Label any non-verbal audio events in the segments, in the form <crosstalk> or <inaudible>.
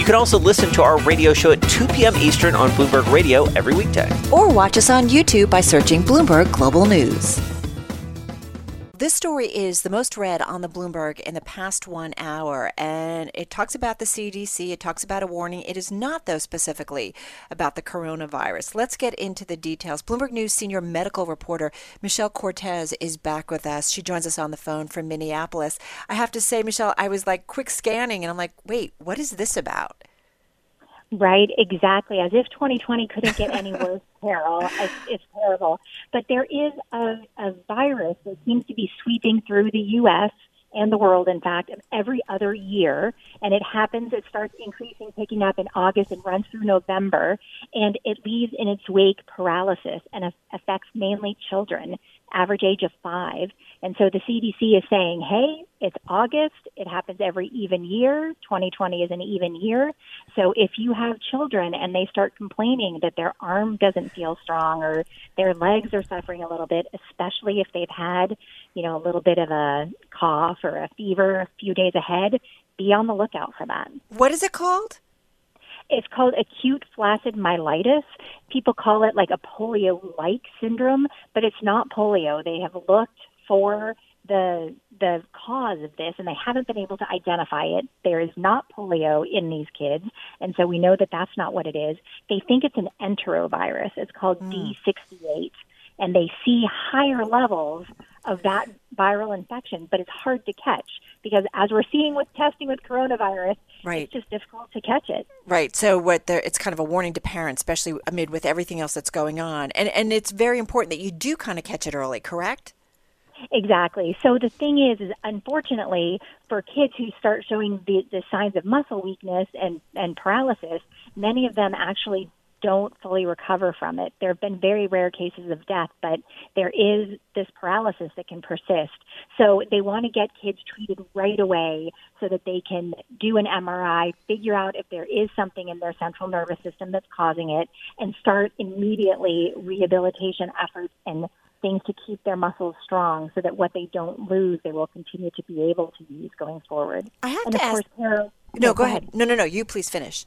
You can also listen to our radio show at 2 p.m. Eastern on Bloomberg Radio every weekday. Or watch us on YouTube by searching Bloomberg Global News. This story is the most read on the Bloomberg in the past one hour, and it talks about the CDC. It talks about a warning. It is not, though, specifically about the coronavirus. Let's get into the details. Bloomberg News senior medical reporter Michelle Cortez is back with us. She joins us on the phone from Minneapolis. I have to say, Michelle, I was like quick scanning, and I'm like, wait, what is this about? Right, exactly. As if 2020 couldn't get any worse, <laughs> Carol. It's, it's terrible. But there is a, a virus that seems to be sweeping through the U.S. and the world, in fact, every other year. And it happens, it starts increasing, picking up in August and runs through November. And it leaves in its wake paralysis and affects mainly children, average age of five. And so the CDC is saying, hey, it's August. It happens every even year. 2020 is an even year. So if you have children and they start complaining that their arm doesn't feel strong or their legs are suffering a little bit, especially if they've had, you know, a little bit of a cough or a fever a few days ahead, be on the lookout for that. What is it called? It's called acute flaccid myelitis. People call it like a polio-like syndrome, but it's not polio. They have looked for the the cause of this, and they haven't been able to identify it. There is not polio in these kids, and so we know that that's not what it is. They think it's an enterovirus. It's called mm. D68, and they see higher levels of that viral infection, but it's hard to catch because as we're seeing with testing with coronavirus, right. it's just difficult to catch it. Right. So what there it's kind of a warning to parents, especially amid with everything else that's going on. And and it's very important that you do kind of catch it early, correct? Exactly. So the thing is, is unfortunately for kids who start showing the, the signs of muscle weakness and, and paralysis, many of them actually don't fully recover from it. There have been very rare cases of death, but there is this paralysis that can persist. So they want to get kids treated right away so that they can do an MRI, figure out if there is something in their central nervous system that's causing it, and start immediately rehabilitation efforts and things to keep their muscles strong so that what they don't lose, they will continue to be able to use going forward. I have and to ask. Course, no, go ahead. ahead. No, no, no. You please finish.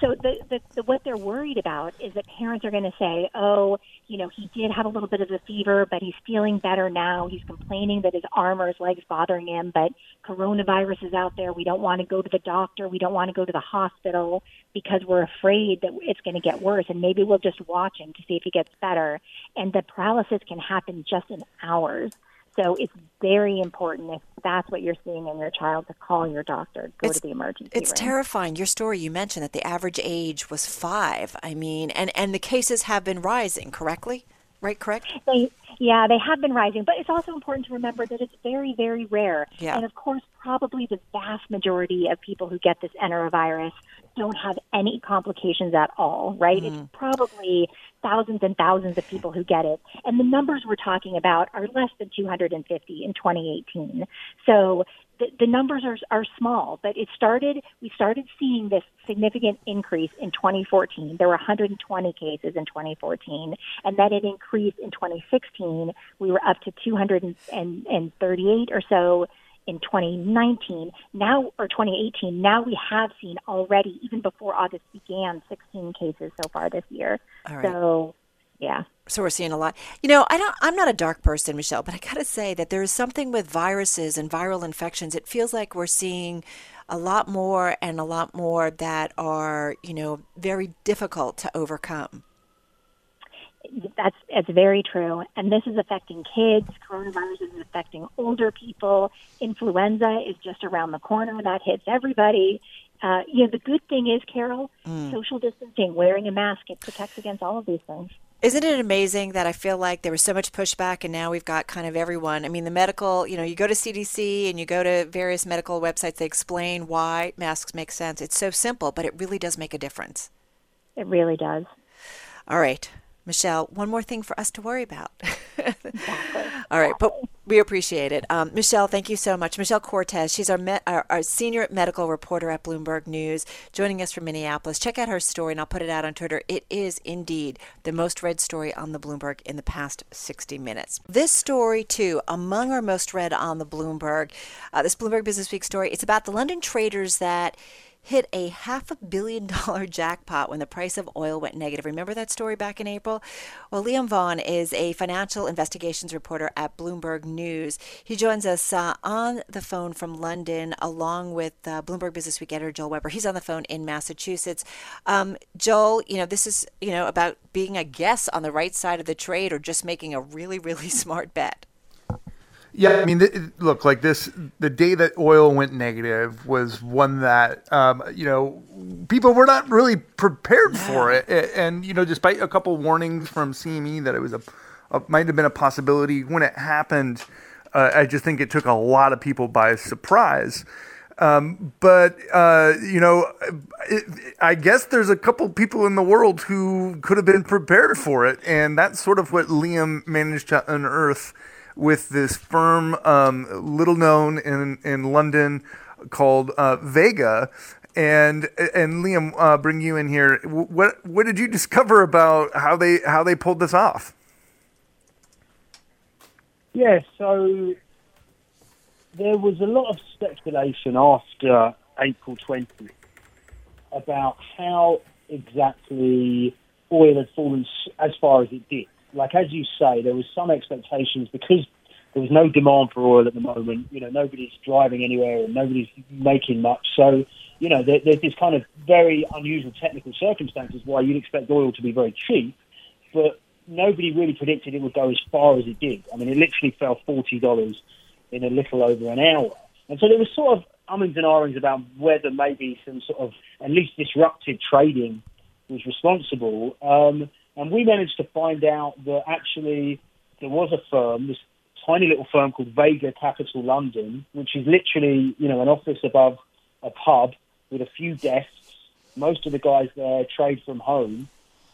So the, the, the, what they're worried about is that parents are going to say, "Oh, you know, he did have a little bit of a fever, but he's feeling better now. He's complaining that his arm or his legs bothering him, but coronavirus is out there. We don't want to go to the doctor. We don't want to go to the hospital because we're afraid that it's going to get worse. And maybe we'll just watch him to see if he gets better. And the paralysis can happen just in hours. So it's very important if that's what you're seeing in your child to call your doctor, go it's, to the emergency It's room. terrifying. Your story you mentioned that the average age was 5. I mean, and and the cases have been rising, correctly? Right, correct? They yeah, they have been rising, but it's also important to remember that it's very, very rare. Yeah. And of course, probably the vast majority of people who get this enterovirus don't have any complications at all, right? Mm. It's probably thousands and thousands of people who get it. And the numbers we're talking about are less than 250 in 2018. So the, the numbers are, are small, but it started, we started seeing this significant increase in 2014. There were 120 cases in 2014, and then it increased in 2016. We were up to 238 or so in 2019 now or 2018 now we have seen already even before august began 16 cases so far this year so yeah so we're seeing a lot you know i don't i'm not a dark person michelle but i gotta say that there is something with viruses and viral infections it feels like we're seeing a lot more and a lot more that are you know very difficult to overcome that's very true, and this is affecting kids. Coronavirus is affecting older people. Influenza is just around the corner. That hits everybody. Uh, you know, the good thing is, Carol, mm. social distancing, wearing a mask, it protects against all of these things. Isn't it amazing that I feel like there was so much pushback and now we've got kind of everyone? I mean, the medical, you know, you go to CDC and you go to various medical websites, they explain why masks make sense. It's so simple, but it really does make a difference. It really does. All right. Michelle, one more thing for us to worry about. <laughs> All right, but we appreciate it. Um, Michelle, thank you so much. Michelle Cortez, she's our, me- our, our, senior medical reporter at Bloomberg News, joining us from Minneapolis. Check out her story, and I'll put it out on Twitter. It is indeed the most read story on the Bloomberg in the past 60 minutes. This story, too, among our most read on the Bloomberg, uh, this Bloomberg Business Week story, it's about the London traders that hit a half a billion dollar <laughs> jackpot when the price of oil went negative. Remember that story back in April? Well, Liam Vaughan is a financial investigations reporter at Bloomberg News. He joins us uh, on the phone from London along with uh, Bloomberg Business Week editor Joel Weber. He's on the phone in Massachusetts. Um, Joel, you know, this is, you know, about being a guess on the right side of the trade or just making a really, really <laughs> smart bet. Yeah, I mean, th- look, like this, the day that oil went negative was one that, um, you know, people were not really prepared for it. And, you know, despite a couple warnings from CME that it was a, a might have been a possibility when it happened, uh, I just think it took a lot of people by surprise. Um, but uh, you know, it, I guess there's a couple people in the world who could have been prepared for it, and that's sort of what Liam managed to unearth with this firm, um, little known in in London, called uh, Vega. And and Liam, uh, bring you in here. What what did you discover about how they how they pulled this off? Yeah, so there was a lot of speculation after April 20 about how exactly oil had fallen as far as it did like as you say, there was some expectations because there was no demand for oil at the moment. You know, nobody's driving anywhere and nobody's making much. So, you know, there, there's this kind of very unusual technical circumstances why you'd expect oil to be very cheap, but nobody really predicted it would go as far as it did. I mean, it literally fell forty dollars in a little over an hour, and so there was sort of ummings and ahhings about whether maybe some sort of at least disruptive trading was responsible. Um, and we managed to find out that actually there was a firm, this tiny little firm called Vega Capital London, which is literally, you know, an office above a pub with a few desks. Most of the guys there trade from home.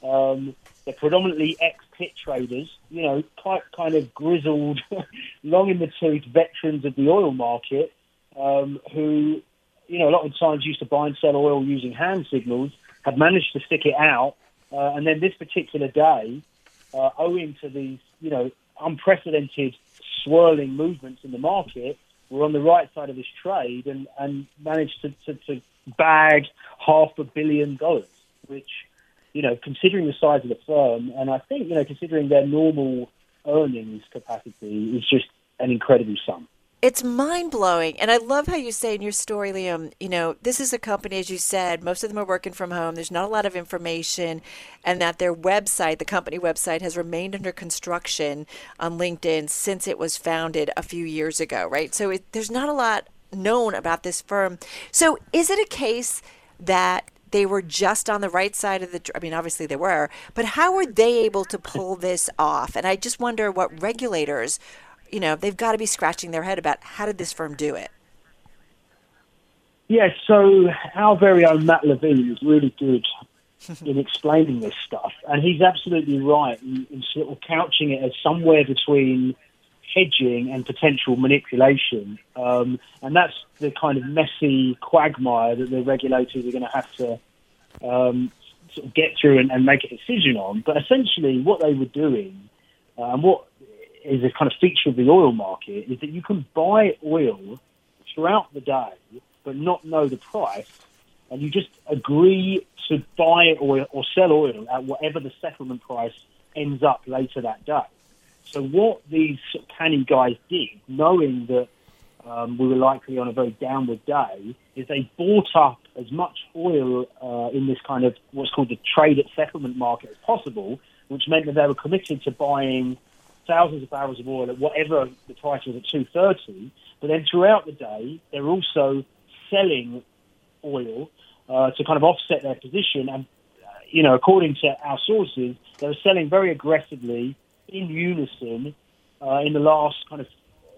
Um, they're predominantly ex-pit traders, you know, quite kind of grizzled, <laughs> long in the tooth veterans of the oil market, um, who, you know, a lot of times used to buy and sell oil using hand signals, have managed to stick it out uh, and then this particular day, uh, owing to these, you know, unprecedented swirling movements in the market, we're on the right side of this trade and, and managed to, to, to bag half a billion dollars, which, you know, considering the size of the firm, and I think, you know, considering their normal earnings capacity, is just an incredible sum it's mind blowing. And I love how you say in your story, Liam, you know, this is a company, as you said, most of them are working from home. There's not a lot of information, and that their website, the company website, has remained under construction on LinkedIn since it was founded a few years ago, right? So it, there's not a lot known about this firm. So is it a case that they were just on the right side of the I mean obviously they were but how were they able to pull this off and I just wonder what regulators you know, they've got to be scratching their head about how did this firm do it? Yeah, so our very own Matt Levine is really good <laughs> in explaining this stuff, and he's absolutely right in, in sort of couching it as somewhere between hedging and potential manipulation. Um, and that's the kind of messy quagmire that the regulators are going to have to um, sort of get through and, and, make a decision on. But essentially, what they were doing, uh, and what is a kind of feature of the oil market is that you can buy oil throughout the day but not know the price, and you just agree to buy oil or sell oil at whatever the settlement price ends up later that day. So what these canny guys did, knowing that um, we were likely on a very downward day, is they bought up as much oil uh, in this kind of what's called the trade at settlement market as possible, which meant that they were committed to buying thousands of barrels of oil at whatever the price was at 230. But then throughout the day, they're also selling oil uh, to kind of offset their position. And, uh, you know, according to our sources, they were selling very aggressively in unison uh, in the last kind of,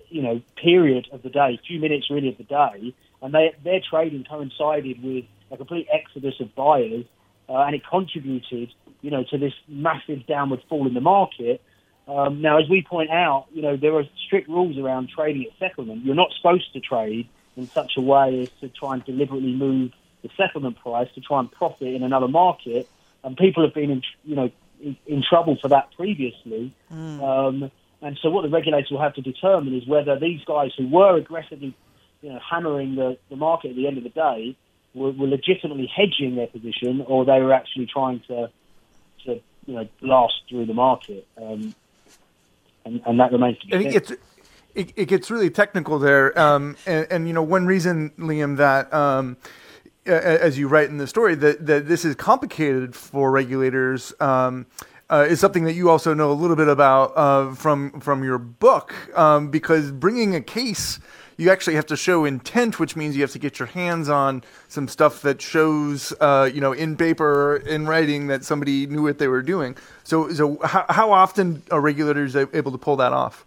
you know, period of the day, few minutes really of the day. And they, their trading coincided with a complete exodus of buyers uh, and it contributed, you know, to this massive downward fall in the market. Um, now, as we point out, you know, there are strict rules around trading at settlement. You're not supposed to trade in such a way as to try and deliberately move the settlement price to try and profit in another market. And people have been, in, you know, in, in trouble for that previously. Mm. Um, and so, what the regulators will have to determine is whether these guys who were aggressively, you know, hammering the, the market at the end of the day were, were legitimately hedging their position, or they were actually trying to, to you know, blast through the market. Um, and, and that remains to be seen. It, it, it, gets really technical there, um, and, and, you know one reason, Liam, that um, as you write in the story, that, that this is complicated for regulators um, uh, is something that you also know a little bit about uh, from from your book, um, because bringing a case you actually have to show intent, which means you have to get your hands on some stuff that shows, uh, you know, in paper, in writing, that somebody knew what they were doing. So, so how, how often are regulators able to pull that off?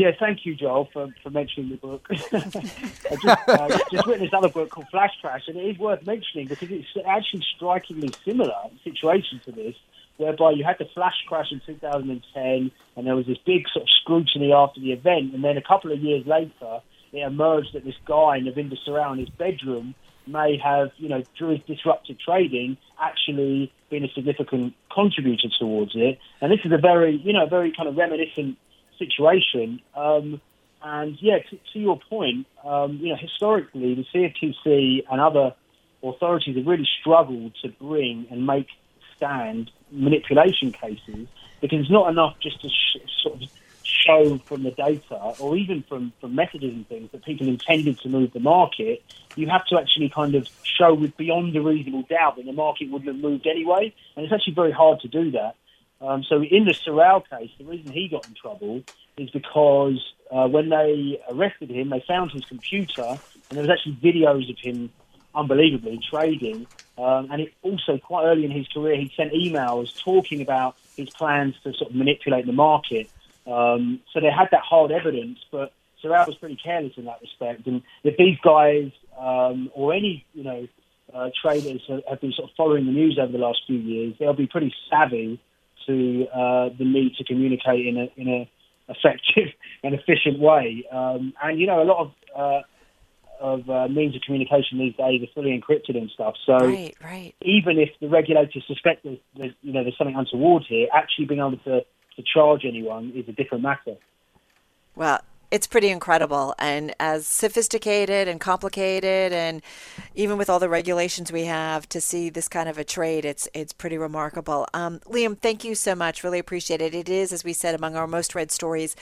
Yeah, thank you, Joel, for, for mentioning the book. <laughs> I just, uh, just written this other book called Flash Crash, and it is worth mentioning because it's actually strikingly similar situation to this whereby you had the flash crash in 2010, and there was this big sort of scrutiny after the event, and then a couple of years later, it emerged that this guy, Navinder Sarao, in his bedroom may have, you know, through his disrupted trading, actually been a significant contributor towards it. And this is a very, you know, very kind of reminiscent situation. Um, and yeah, to, to your point, um, you know, historically, the CFTC and other authorities have really struggled to bring and make stand manipulation cases because it's not enough just to sh- sort of show from the data or even from, from messages and things that people intended to move the market. You have to actually kind of show with beyond a reasonable doubt that the market wouldn't have moved anyway. And it's actually very hard to do that. Um, so in the Sarao case, the reason he got in trouble is because uh, when they arrested him, they found his computer and there was actually videos of him unbelievably trading. Um, and it also, quite early in his career, he sent emails talking about his plans to sort of manipulate the market. Um, so they had that hard evidence, but Sarao was pretty careless in that respect. And if these guys um, or any, you know, uh, traders have been sort of following the news over the last few years, they'll be pretty savvy to uh, the need to communicate in a in a effective <laughs> and efficient way. Um, and you know, a lot of uh, of uh, means of communication these days are fully encrypted and stuff. So right, right. even if the regulators suspect there's, there's, you know there's something untoward here, actually being able to, to charge anyone is a different matter. Well, it's pretty incredible. And as sophisticated and complicated and even with all the regulations we have to see this kind of a trade it's it's pretty remarkable. Um, liam thank you so much. Really appreciate it. It is as we said among our most read stories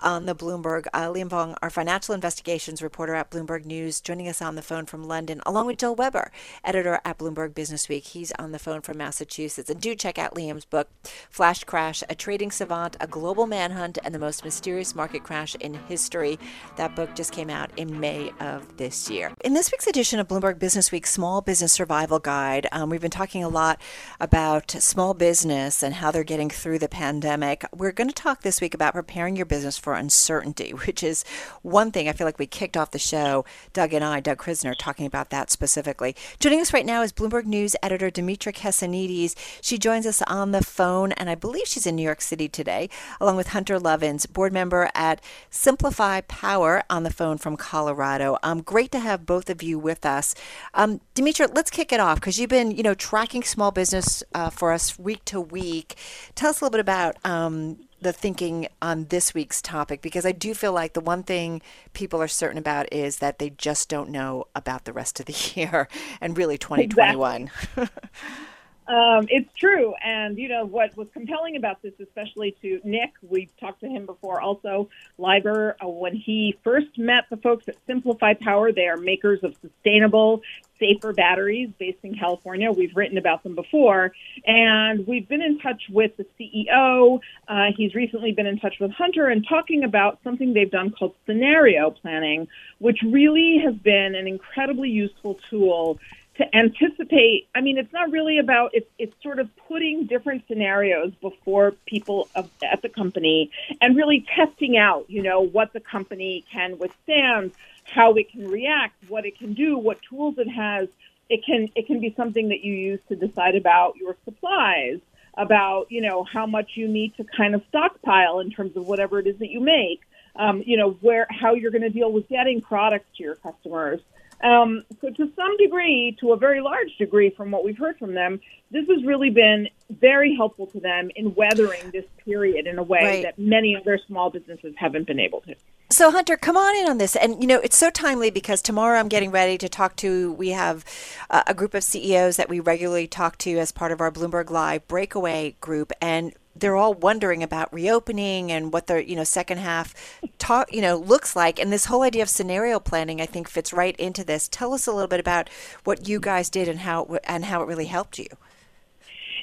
on the Bloomberg. Uh, Liam Vaughan, our financial investigations reporter at Bloomberg News, joining us on the phone from London, along with Joel Weber, editor at Bloomberg Business Week. He's on the phone from Massachusetts. And do check out Liam's book, Flash Crash A Trading Savant, A Global Manhunt, and the Most Mysterious Market Crash in History. That book just came out in May of this year. In this week's edition of Bloomberg Business Week Small Business Survival Guide, um, we've been talking a lot about small business and how they're getting through the pandemic. We're going to talk this week about preparing your business for uncertainty, <laughs> which is one thing I feel like we kicked off the show, Doug and I, Doug Krizner, talking about that specifically. Joining us right now is Bloomberg News editor Dimitra Kessenides. She joins us on the phone, and I believe she's in New York City today, along with Hunter Lovins, board member at SimpliPhi Power, on the phone from Colorado. Um, great to have both of you with us. Um, let's kick it off because you've been, you know, tracking small business uh, for us week to week. Tell us a little bit about um, the thinking on this week's topic because I do feel like the one thing people are certain about is that they just don't know about the rest of the <laughs> year and really 2021. Exactly. <laughs> Um, it's true. And, you know, what was compelling about this, especially to Nick, we've talked to him before also, Leiber, uh, when he first met the folks at SimpliPhi Power, they are makers of sustainable, safer batteries based in California. We've written about them before. And we've been in touch with the CEO. Uh, he's recently been in touch with Hunter and talking about something they've done called scenario planning, which really has been an incredibly useful tool to anticipate i mean it's not really about it's it's sort of putting different scenarios before people of, at the company and really testing out you know what the company can withstand how it can react what it can do what tools it has it can it can be something that you use to decide about your supplies, about you know how much you need to kind of stockpile in terms of whatever it is that you make. Um, you know where how you're going to deal with getting products to your customers. Um, so to some degree, to a very large degree, from what we've heard from them, this has really been very helpful to them in weathering this period in a way Right. that many other small businesses haven't been able to. So, Hunter, come on in on this. And, you know, it's so timely because tomorrow I'm getting ready to talk to, we have uh, a group of CEOs that we regularly talk to as part of our Bloomberg Live breakaway group. And they're all wondering about reopening and what their, you know, second half talk, you know, looks like. And this whole idea of scenario planning, I think, fits right into this. Tell us a little bit about what you guys did and how, it, and how it really helped you.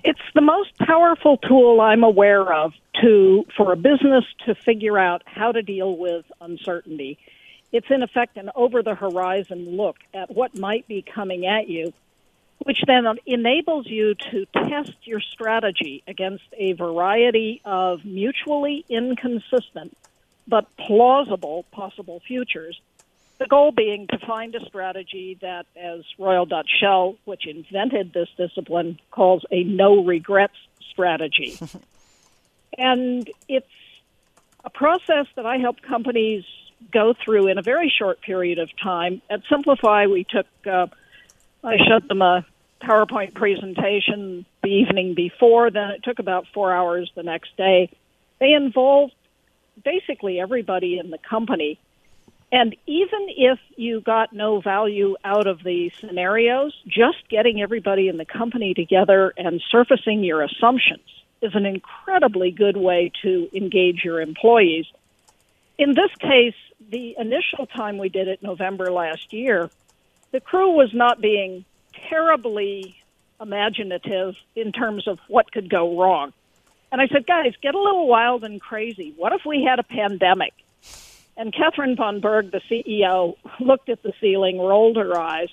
It's the most powerful tool I'm aware of to for a business to figure out how to deal with uncertainty. It's in effect an over the horizon look at what might be coming at you, which then enables you to test your strategy against a variety of mutually inconsistent but plausible possible futures. The goal being to find a strategy that, as Royal Dutch Shell, which invented this discipline, calls a no regrets strategy. <laughs> and it's a process that I help companies go through in a very short period of time. At SimpliPhi, we took, uh, I showed them a PowerPoint presentation the evening before, then it took about four hours the next day. They involved basically everybody in the company. And even if you got no value out of the scenarios, just getting everybody in the company together and surfacing your assumptions is an incredibly good way to engage your employees. In this case, the initial time we did it, November last year, the crew was not being terribly imaginative in terms of what could go wrong. And I said, guys, get a little wild and crazy. What if we had a pandemic? And Catherine Von Burg, the CEO, looked at the ceiling, rolled her eyes.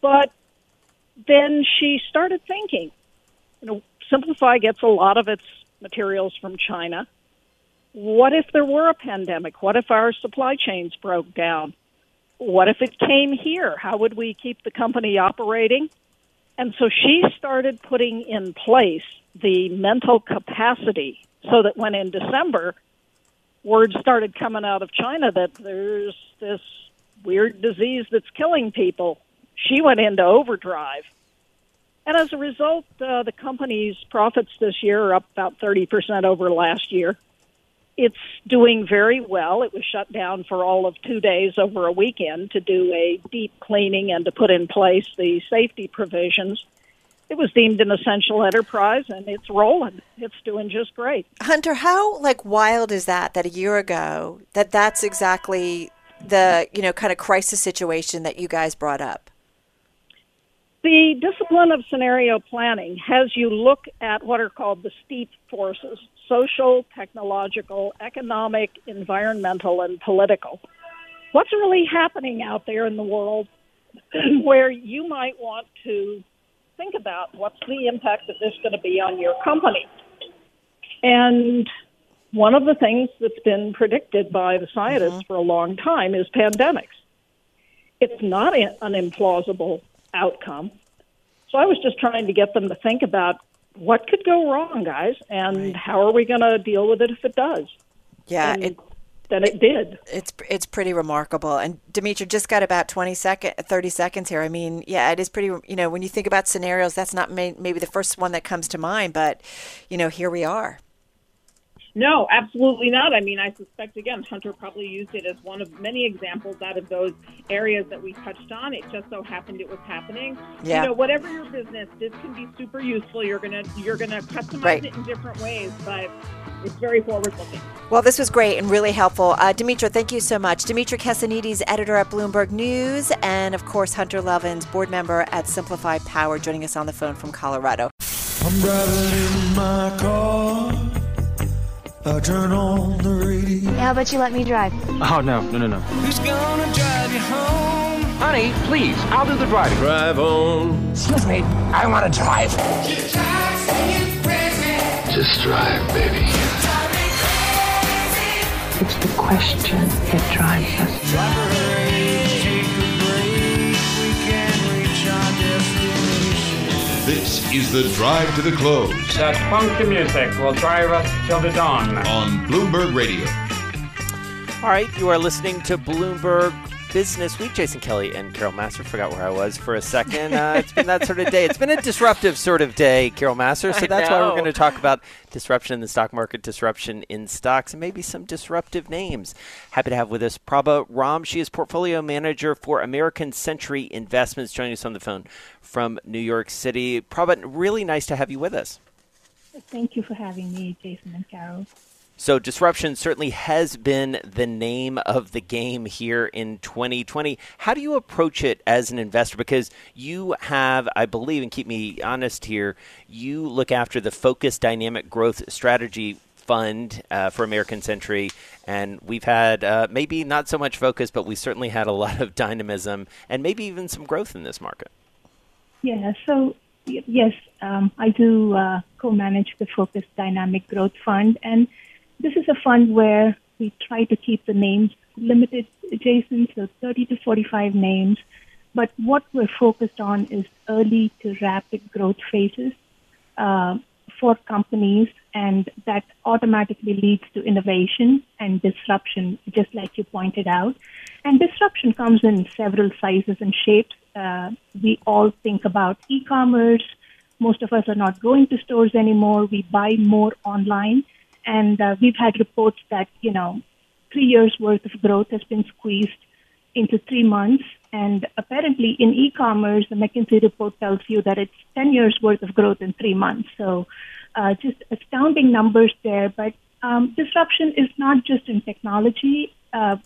But then she started thinking, you know, SimpliPhi gets a lot of its materials from China. What if there were a pandemic? What if our supply chains broke down? What if it came here? How would we keep the company operating? And so she started putting in place the mental capacity so that when in December word started coming out of China that there's this weird disease that's killing people, she went into overdrive. And as a result, uh, the company's profits this year are up about 30% over last year. It's doing very well. It was shut down for all of two days over a weekend to do a deep cleaning and to put in place the safety provisions. It was deemed an essential enterprise and it's rolling. It's doing just great. Hunter, how like wild is that that a year ago that that's exactly the, you know, kind of crisis situation that you guys brought up? The discipline of scenario planning has you look at what are called the steep forces social, technological, economic, environmental, and political. What's really happening out there in the world <clears throat> where you might want to think about what's the impact of this going to be on your company? And one of the things that's been predicted by the scientists mm-hmm. for a long time is pandemics. It's not an implausible outcome. So I was just trying to get them to think about what could go wrong, guys, and how are we going to deal with it if it does? Yeah, and it, then it did. it's it's pretty remarkable. And Dimitri just got about 20 second, 30 seconds here. I mean, yeah, it is pretty. You know, when you think about scenarios, that's not may, maybe the first one that comes to mind, but you know, here we are. No, absolutely not. I mean, I suspect, again, Hunter probably used it as one of many examples out of those areas that we touched on. It just so happened it was happening. Yeah. You know, whatever your business, this can be super useful. You're gonna you're gonna customize Right. it in different ways, but it's very forward looking. Well, this was great and really helpful. Uh, Dimitri, thank you so much. Dimitri Kessenides, editor at Bloomberg News, and of course, Hunter Lovins, board member at SimpliPhi Power, joining us on the phone from Colorado. I'm driving in my car. I turn on the radio. How about you let me drive? Oh, no, no, no, no. Who's gonna drive you home? Honey, please, I'll do the driving. Drive on. Excuse me, I want to drive. Just drive, baby. It's the question that drives us. Is the drive to the close That funky music will drive us till the dawn. on Bloomberg Radio. All right, you are listening to Bloomberg Business Week. Jason Kelly and Carol Massar. Forgot where I was for a second. Uh, it's been that sort of day. It's been a disruptive sort of day, Carol Massar. <laughs> So I that's why we're going to talk about disruption in the stock market, disruption in stocks, and maybe some disruptive names. Happy to have with us Prabha Ram. She is portfolio manager for American Century Investments, joining us on the phone from New York City. Prabha, really nice to have you with us. Thank you for having me, Jason and Carol. So, disruption certainly has been the name of the game here in 2020. How do you approach it as an investor? Because you have, I believe, and keep me honest here, you look after the Focus Dynamic Growth Strategy Fund uh, for American Century, and we've had uh, maybe not so much focus, but we certainly had a <laughs> lot of dynamism and maybe even some growth in this market. Yeah, so yes, um, I do uh, co-manage the Focus Dynamic Growth Fund, and this is a fund where we try to keep the names limited, Jason, so 30 to 45 names. But what we're focused on is early to rapid growth phases uh, for companies, and that automatically leads to innovation and disruption, just like you pointed out. And disruption comes in several sizes and shapes. Uh, we all think about e commerce. Most of us are not going to stores anymore. We buy more online. And uh, we've had reports that, you know, three years worth of growth has been squeezed into three months. And apparently, in e commerce, the McKinsey report tells you that it's 10 years worth of growth in three months. So, uh, just astounding numbers there. But um, disruption is not just in technology, uh,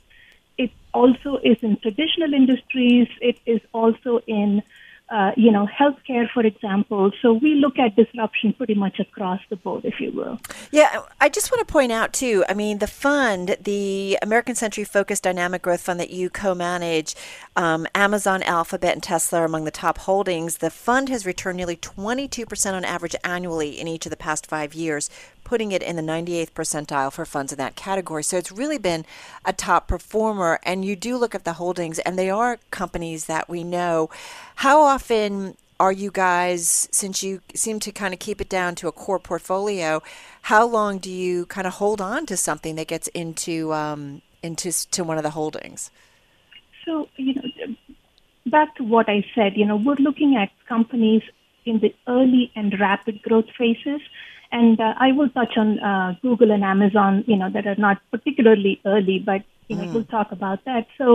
it also is in traditional industries, it is also in uh, you know, healthcare, for example. So we look at disruption pretty much across the board, if you will. Yeah, I just want to point out too. I mean, the fund, the American Century Focused Dynamic Growth Fund that you co-manage, um, Amazon, Alphabet, and Tesla are among the top holdings. The fund has returned nearly 22% on average annually in each of the past five years, putting it in the 98th percentile for funds in that category. So it's really been a top performer. And you do look at the holdings, and they are companies that we know. How often are you guys, since you seem to kind of keep it down to a core portfolio, how long do you kind of hold on to something that gets into um, into to one of the holdings? So, you know, back to what I said, you know, we're looking at companies in the early and rapid growth phases. And uh, I will touch on uh, Google and Amazon, you know, that are not particularly early, but, you know, Mm. we'll talk about that. So,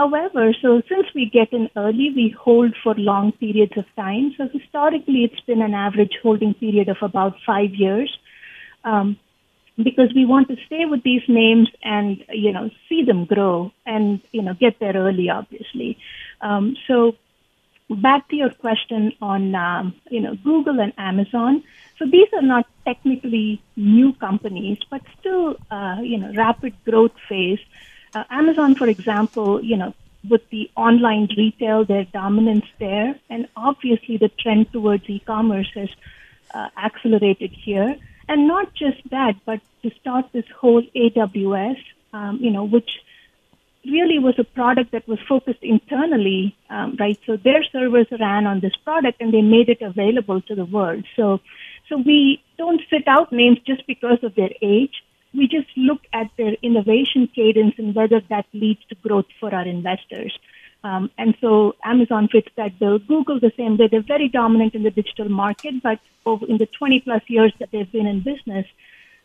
however, so since we get in early, we hold for long periods of time. So historically, it's been an average holding period of about five years. Um, because we want to stay with these names and you know see them grow and you know get there early obviously um, so back to your question on um, you know google and amazon so these are not technically new companies but still uh, you know rapid growth phase uh, amazon for example you know with the online retail their dominance there and obviously the trend towards e-commerce has uh, accelerated here and not just that, but to start this whole AWS, um, you know, which really was a product that was focused internally, um, right? So their servers ran on this product and they made it available to the world. So, so we don't sit out names just because of their age. We just look at their innovation cadence and whether that leads to growth for our investors. Um, and so Amazon fits that bill. Google the same way. They're very dominant in the digital market, but over in the 20 plus years that they've been in business,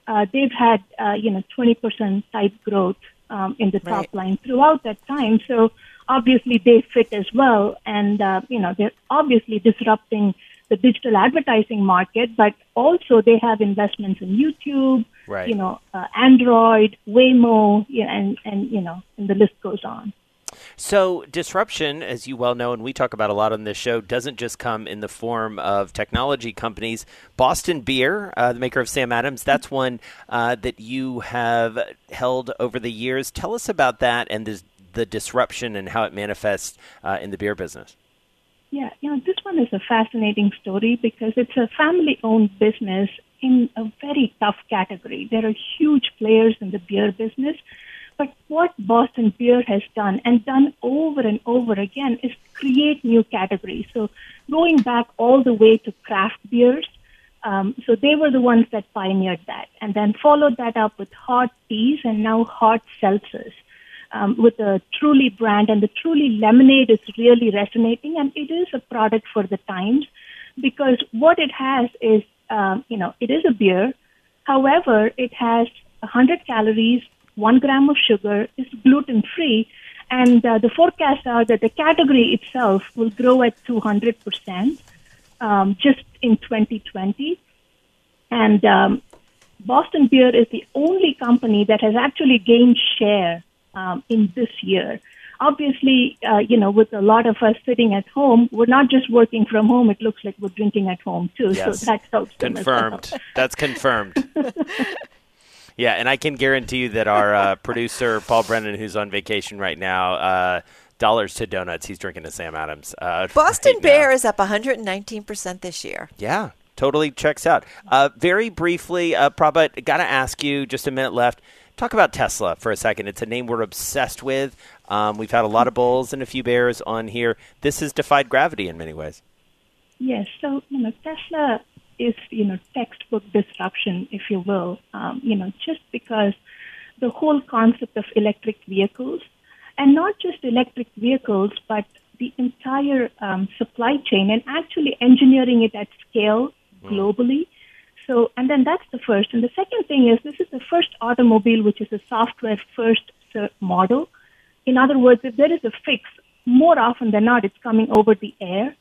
uh, they've had uh, you know 20% type growth um, in the top Right. line throughout that time. So obviously they fit as well, and uh, you know they're obviously disrupting the digital advertising market, but also they have investments in YouTube, Right. you know, uh, Android, Waymo, and and you know, and the list goes on. So, disruption, as you well know, and we talk about a lot on this show, doesn't just come in the form of technology companies. Boston Beer, uh, the maker of Sam Adams, that's one uh, that you have held over the years. Tell us about that and this, the disruption and how it manifests uh, in the beer business. Yeah, you know, this one is a fascinating story because it's a family owned business in a very tough category. There are huge players in the beer business, But what Boston Beer has done and done over and over again is create new categories. So going back all the way to craft beers, um, so they were the ones that pioneered that, and then followed that up with hard teas and now hard seltzers. Um, with the Truly brand, and the Truly lemonade is really resonating, and it is a product for the times because what it has is, um, you know, it is a beer. However, it has 100 calories, one gram of sugar, is gluten free, and uh, the forecasts are that the category itself will grow at 200 percent um, just in 2020. And um, Boston Beer is the only company that has actually gained share um, in this year. Obviously, uh, you know, with a lot of us sitting at home, we're not just working from home. It looks like we're drinking at home too. Yes. So that helps. them as well. Confirmed. That's confirmed. <laughs> yeah, and I can guarantee you that our uh, producer Paul Brennan, who's on vacation right now, uh, dollars to donuts, he's drinking to Sam Adams. Uh, Boston right now. Bear is up 119% this year. Yeah, totally checks out. Uh, very briefly, uh, Prabha, got to ask you, just a minute left. Talk about Tesla for a second. It's a name we're obsessed with. Um, we've had a lot of bulls and a few bears on here. This has defied gravity in many ways. Yes. So, you know, Tesla is, you know, textbook disruption, if you will, um, you know, just because the whole concept of electric vehicles, and not just electric vehicles, but the entire um, supply chain and actually engineering it at scale globally. So, and then that's the first. And the second thing is this is the first automobile which is a software first model. In other words, if there is a fix, more often than not, it's coming over the air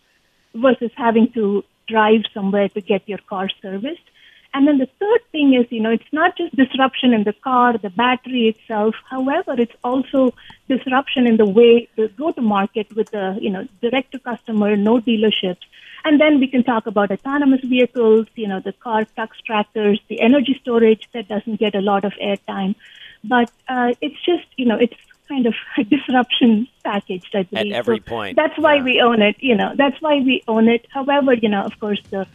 versus having to drive somewhere to get your car serviced. And then the third thing is, you know, it's not just disruption in the car, the battery itself. However, it's also disruption in the way the go to market with the, you know, direct to customer, no dealerships. And then we can talk about autonomous vehicles, you know, the car, trucks, tractors, the energy storage that doesn't get a lot of airtime. But uh, it's just, you know, it's kind of a <laughs> disruption packaged, I believe. every So point, That's why we own it, you know, that's why we own it. However, you know, of course, the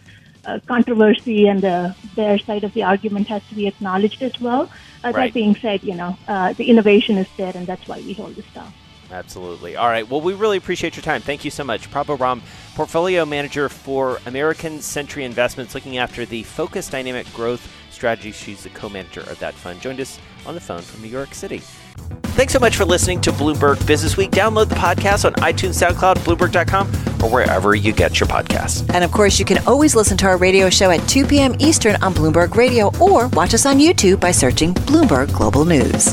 uh, controversy and the their side of the argument has to be acknowledged as well. Uh, Right. That being said, you know, uh, the innovation is there, and that's why we hold the stock. Absolutely. All right. Well, we really appreciate your time. Thank you so much. Prabha Ram, Portfolio Manager for American Century Investments, looking after the Focus Dynamic Growth strategy. She's the co manager of that fund. Joined us on the phone from New York City. Thanks so much for listening to Bloomberg Business Week. Download the podcast on iTunes, SoundCloud, Bloomberg.com, or wherever you get your podcasts. And of course, you can always listen to our radio show at 2 p.m. Eastern on Bloomberg Radio or watch us on YouTube by searching Bloomberg Global News.